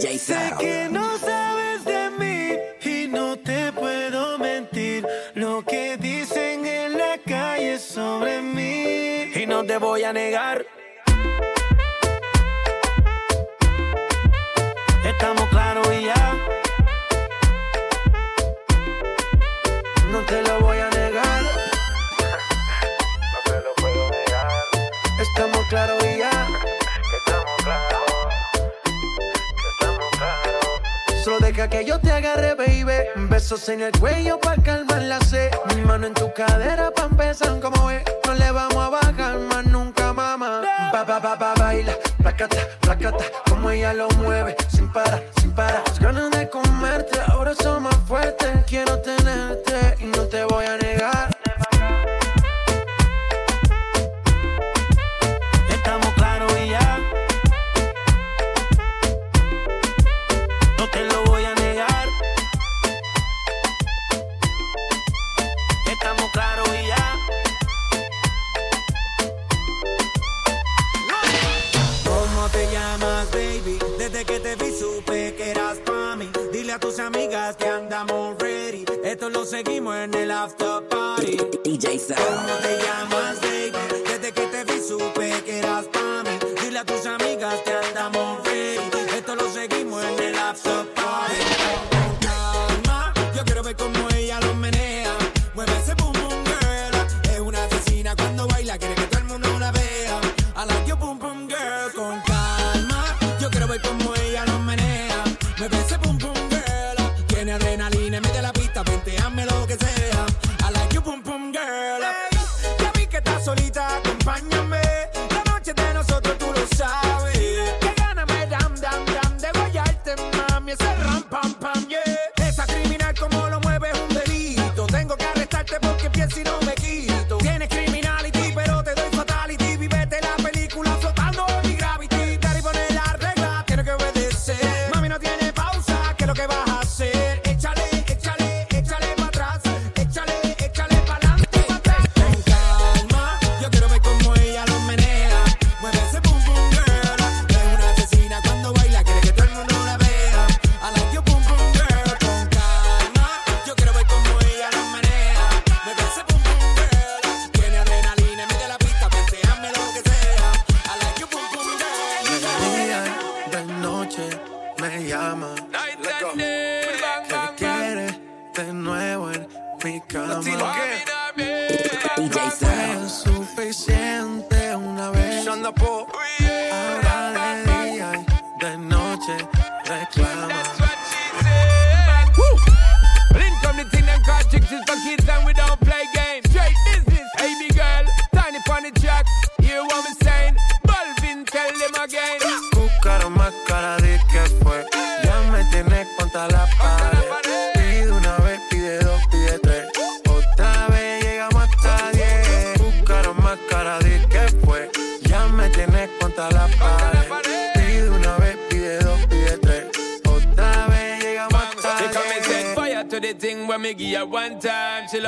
Sé que no sabes de mí y no te puedo mentir. Lo que dicen en la calle sobre mí. Y no te voy a negar que yo te agarre, baby. Besos en el cuello pa' calmar la sed. Mi mano en tu cadera pa' empezar, como ve. No le vamos a bajar más nunca, mamá. Ba, ba, ba, ba, baila, placata, placata. Como ella lo mueve, sin parar, sin parar. Las ganas de comerte ahora son más fuertes. Quiero tenerte y no te voy a negar. a tus amigas te andamos. kids and without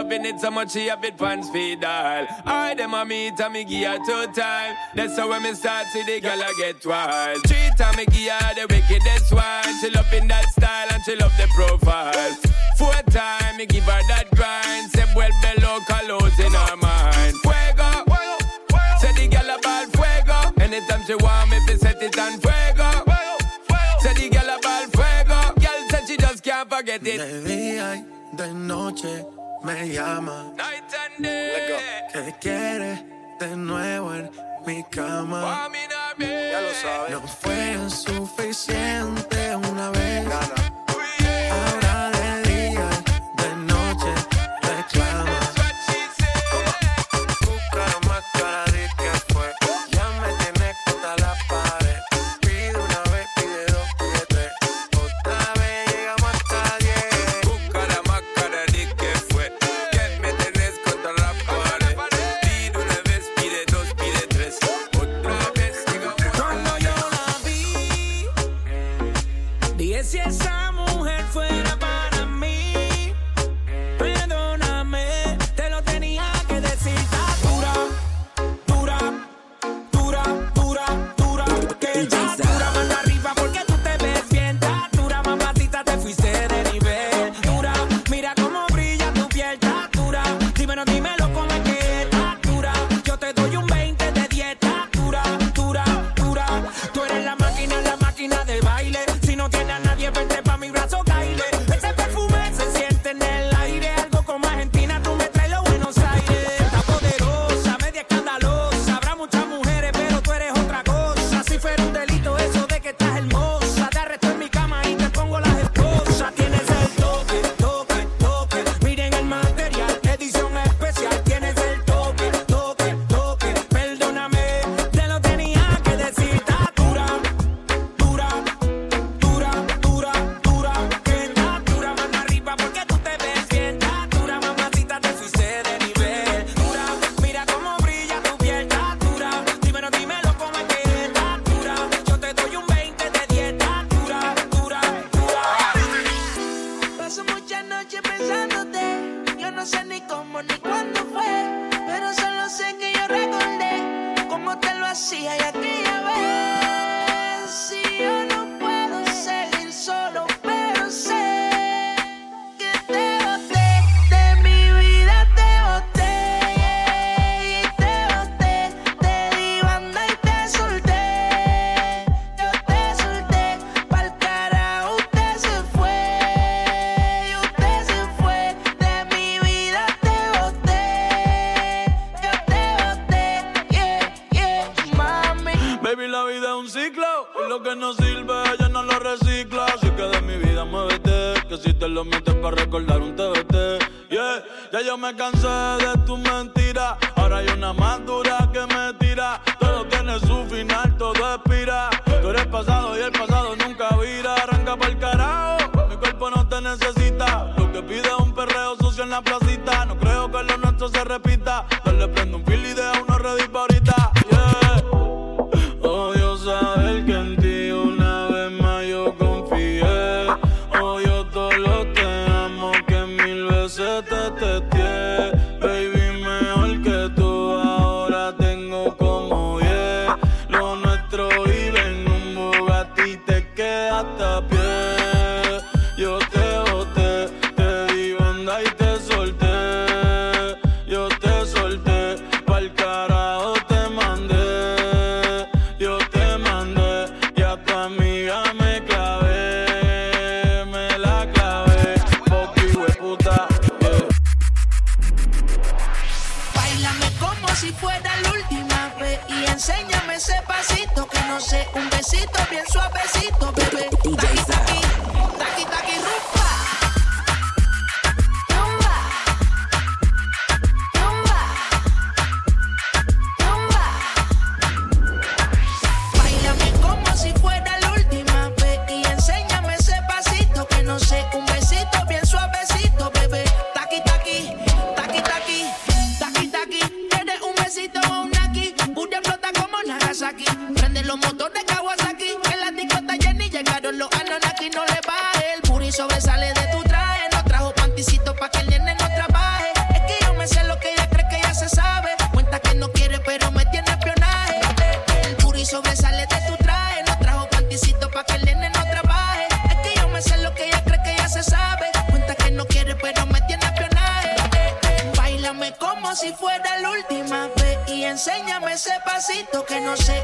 loving it so much she have it pants feed all. I dem a meet and me give her two time. That's how when me start see the girl I get wild. Three time me give her the wickedest one. She loving that style and she love the profile. Four time me give her that grind. Say well below colors in her mind. Fuego, say the girl about fuego. Anytime she want me, fi set it on fuego. Say the girl about fuego. Girl said she just can't forget it. De día y de noche. me llama. Night and day. Que quiere de nuevo en mi cama. Ya lo sabes. No fue suficiente una vez. Esse é. The. up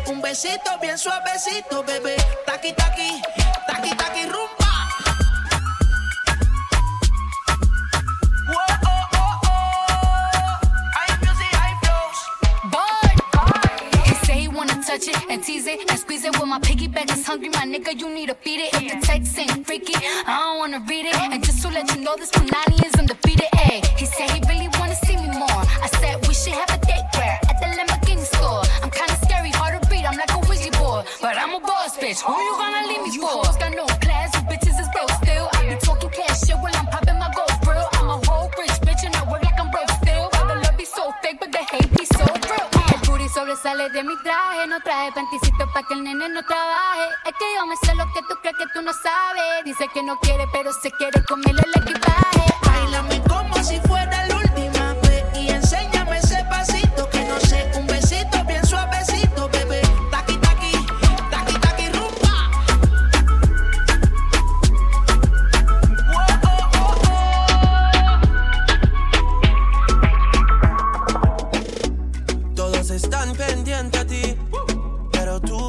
Un besito bien suavecito, bebé. Taqui, taqui, taqui, taqui, rumba. touch it and tease it and squeeze it. When my piggyback is hungry, my nigga, you need to beat it. If the text ain't freaky, I don't wanna read it. And just to let you know, this Punani is undefeated. Ayy, he said he really. Who you gonna leave me for? Got no class, bitches still. I be talking shit my. I'm a whole bitch and I work like love so fake, but hate so real. El booty sobresale de mi traje, no traje panticito pa' que el nene no trabaje. Es que yo me sé lo que tú crees que tú no sabes. Dice que no quiere, pero se quiere comerle el equipaje.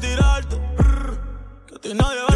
a. Que a ti nadie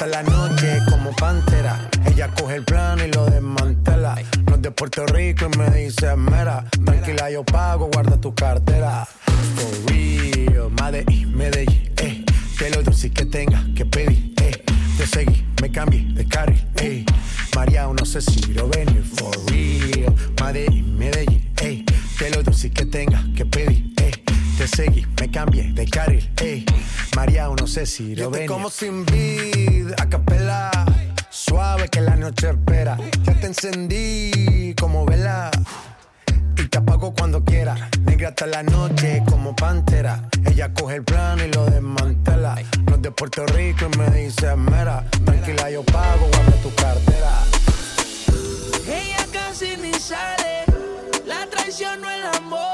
hasta la noche como pantera. Ella coge el plan y lo desmantela. No es de Puerto Rico y me dice mera. Tranquila, yo pago, guarda tu cartera. For real, Medellín, Medellín, eh. Que lo dulce que tenga que pedir, eh. Te seguí, me cambié de carril, eh. María, no sé si lo venir. For real, Medellín, Medellín, eh. Que lo dulce que tenga que pedir, eh te seguí, me cambié de carril, ey. María, no sé si lo Yo como sin vida que la noche espera. Ya te encendí como vela y te apago cuando quiera. Negra hasta la noche como pantera. Ella coge el plano y lo desmantela. No es de Puerto Rico y me dice mera. Tranquila, yo pago, guarda tu cartera. Ella casi ni sale. La traición no el amor.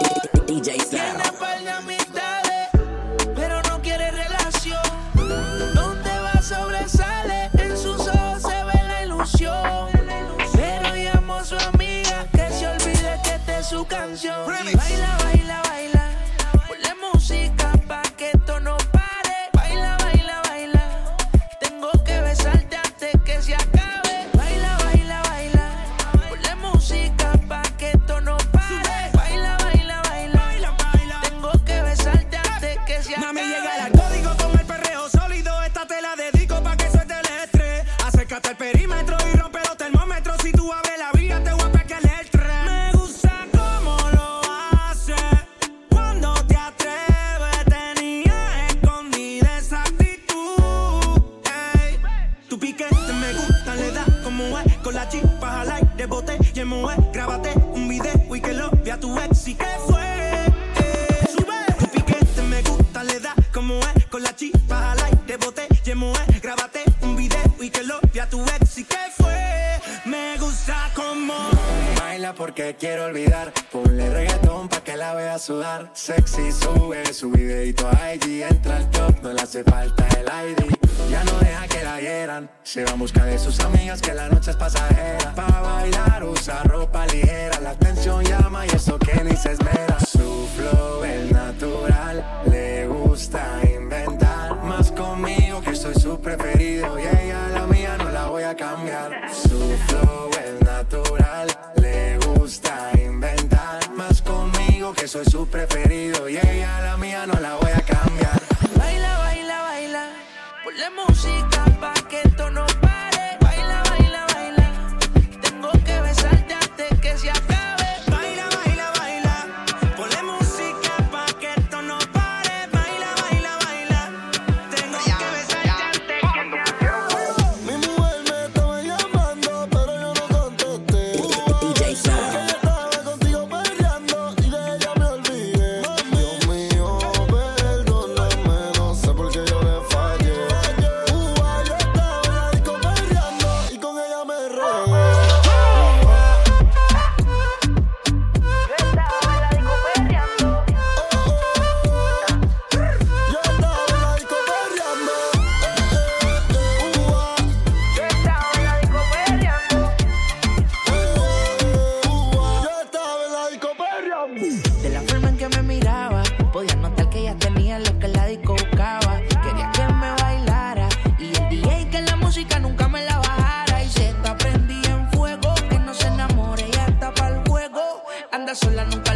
Jones. Really? sudar Sexy sube su videito a IG Entra al top, no le hace falta el ID Ya no deja que la hieran Se va en busca de sus amigas que la noche es pasajera. Pa' bailar usa ropa ligera La atención llama y eso que ni se esmera Su flow es natural Le gusta inventar. Más conmigo que soy su preferida soy su preferido y ella la mía no la voy a cambiar. Baila, baila, baila, ponle música sola nunca